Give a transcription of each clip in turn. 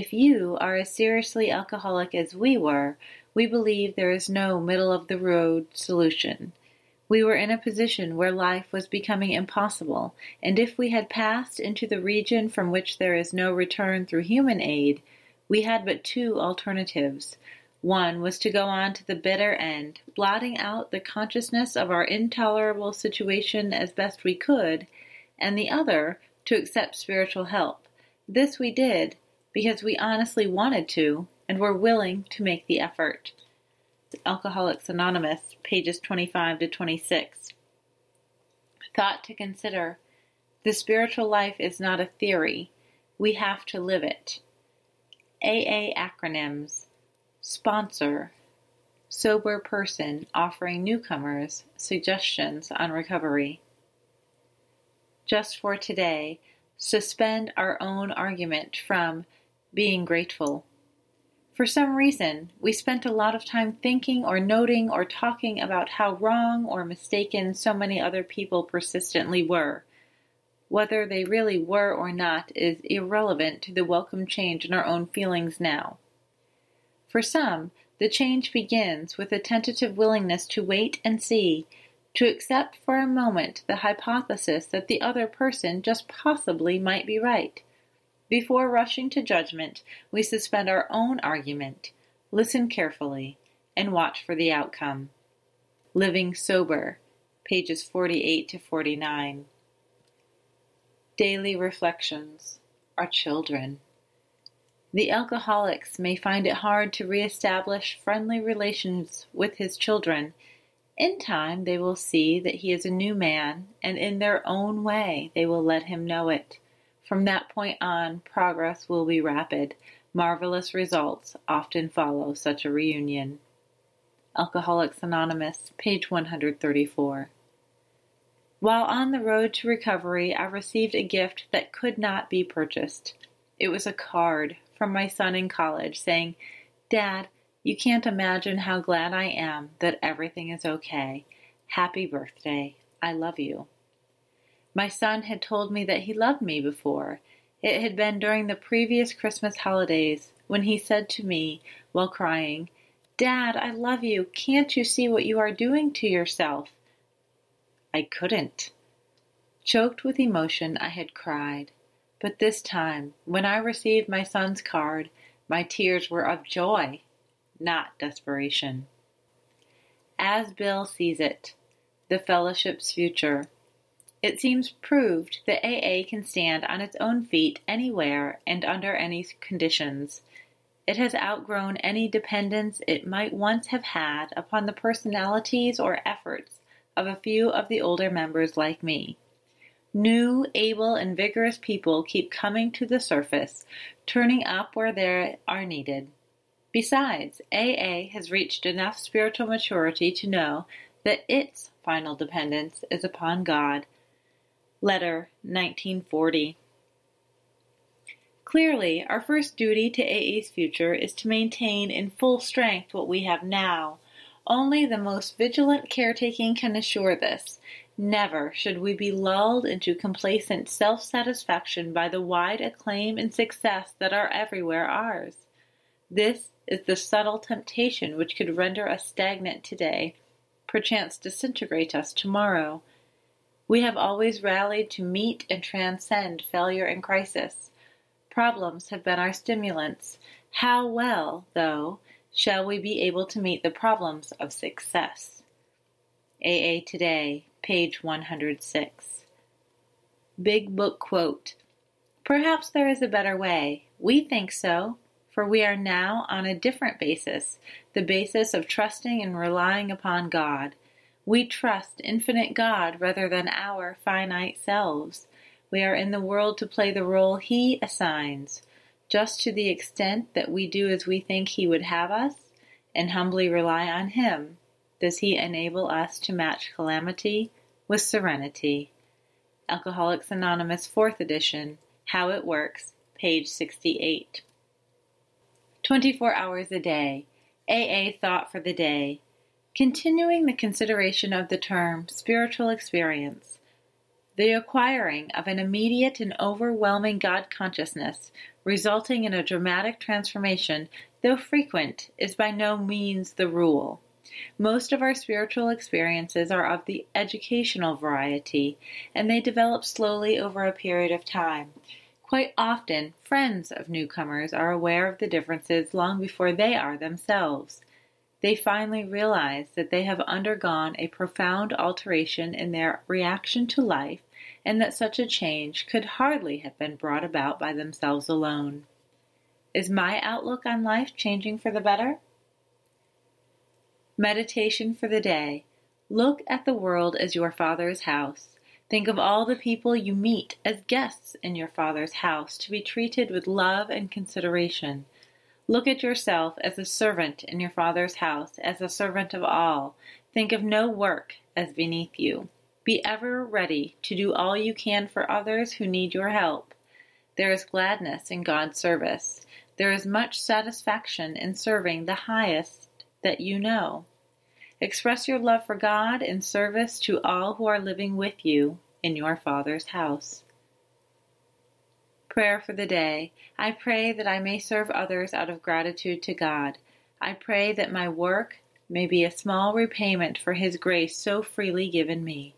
If you are as seriously alcoholic as we were, we believe there is no middle of the road solution. We were in a position where life was becoming impossible, and if we had passed into the region from which there is no return through human aid, we had but two alternatives. One was to go on to the bitter end, blotting out the consciousness of our intolerable situation as best we could, and the other, to accept spiritual help. This we did, because we honestly wanted to and were willing to make the effort. Alcoholics Anonymous, pages 25 to 26. Thought to consider the spiritual life is not a theory, we have to live it. AA acronyms Sponsor Sober person offering newcomers suggestions on recovery. Just for today, suspend our own argument from being grateful. For some reason, we spent a lot of time thinking or noting or talking about how wrong or mistaken so many other people persistently were. Whether they really were or not is irrelevant to the welcome change in our own feelings now. For some, the change begins with a tentative willingness to wait and see, to accept for a moment the hypothesis that the other person just possibly might be right. Before rushing to judgment, we suspend our own argument, listen carefully, and watch for the outcome. Living Sober, pages 48 to 49. Daily Reflections Our Children. The alcoholics may find it hard to reestablish friendly relations with his children. In time, they will see that he is a new man, and in their own way, they will let him know it. From that point on, progress will be rapid. Marvelous results often follow such a reunion. Alcoholics Anonymous, page 134. While on the road to recovery, I received a gift that could not be purchased. It was a card from my son in college saying, Dad, you can't imagine how glad I am that everything is okay. Happy birthday. I love you. My son had told me that he loved me before. It had been during the previous Christmas holidays when he said to me while crying, Dad, I love you. Can't you see what you are doing to yourself? I couldn't. Choked with emotion, I had cried. But this time, when I received my son's card, my tears were of joy, not desperation. As Bill sees it, the fellowship's future it seems proved that AA can stand on its own feet anywhere and under any conditions. It has outgrown any dependence it might once have had upon the personalities or efforts of a few of the older members like me. New, able, and vigorous people keep coming to the surface, turning up where they are needed. Besides, AA has reached enough spiritual maturity to know that its final dependence is upon God Letter 1940. Clearly, our first duty to AA's future is to maintain in full strength what we have now. Only the most vigilant caretaking can assure this. Never should we be lulled into complacent self satisfaction by the wide acclaim and success that are everywhere ours. This is the subtle temptation which could render us stagnant today, perchance disintegrate us tomorrow. We have always rallied to meet and transcend failure and crisis. Problems have been our stimulants. How well, though, shall we be able to meet the problems of success? AA Today, page 106. Big Book Quote Perhaps there is a better way. We think so, for we are now on a different basis, the basis of trusting and relying upon God. We trust infinite God rather than our finite selves. We are in the world to play the role He assigns. just to the extent that we do as we think He would have us and humbly rely on Him, does He enable us to match calamity with serenity. Alcoholics Anonymous, 4th edition, How It Works, page 68. 24 hours a day. AA Thought for the Day. Continuing the consideration of the term spiritual experience. The acquiring of an immediate and overwhelming God consciousness, resulting in a dramatic transformation, though frequent, is by no means the rule. Most of our spiritual experiences are of the educational variety, and they develop slowly over a period of time. Quite often, friends of newcomers are aware of the differences long before they are themselves. They finally realize that they have undergone a profound alteration in their reaction to life and that such a change could hardly have been brought about by themselves alone. Is my outlook on life changing for the better? Meditation for the day. Look at the world as your Father's house. Think of all the people you meet as guests in your Father's house to be treated with love and consideration. Look at yourself as a servant in your Father's house, as a servant of all. Think of no work as beneath you. Be ever ready to do all you can for others who need your help. There is gladness in God's service. There is much satisfaction in serving the highest that you know. Express your love for God in service to all who are living with you in your Father's house. Prayer for the day. I pray that I may serve others out of gratitude to God. I pray that my work may be a small repayment for His grace so freely given me.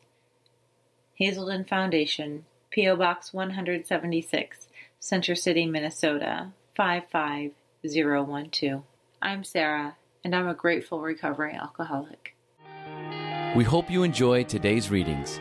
Hazelden Foundation, P.O. Box 176, Center City, Minnesota 55012. I'm Sarah and I'm a grateful recovering alcoholic. We hope you enjoy today's readings.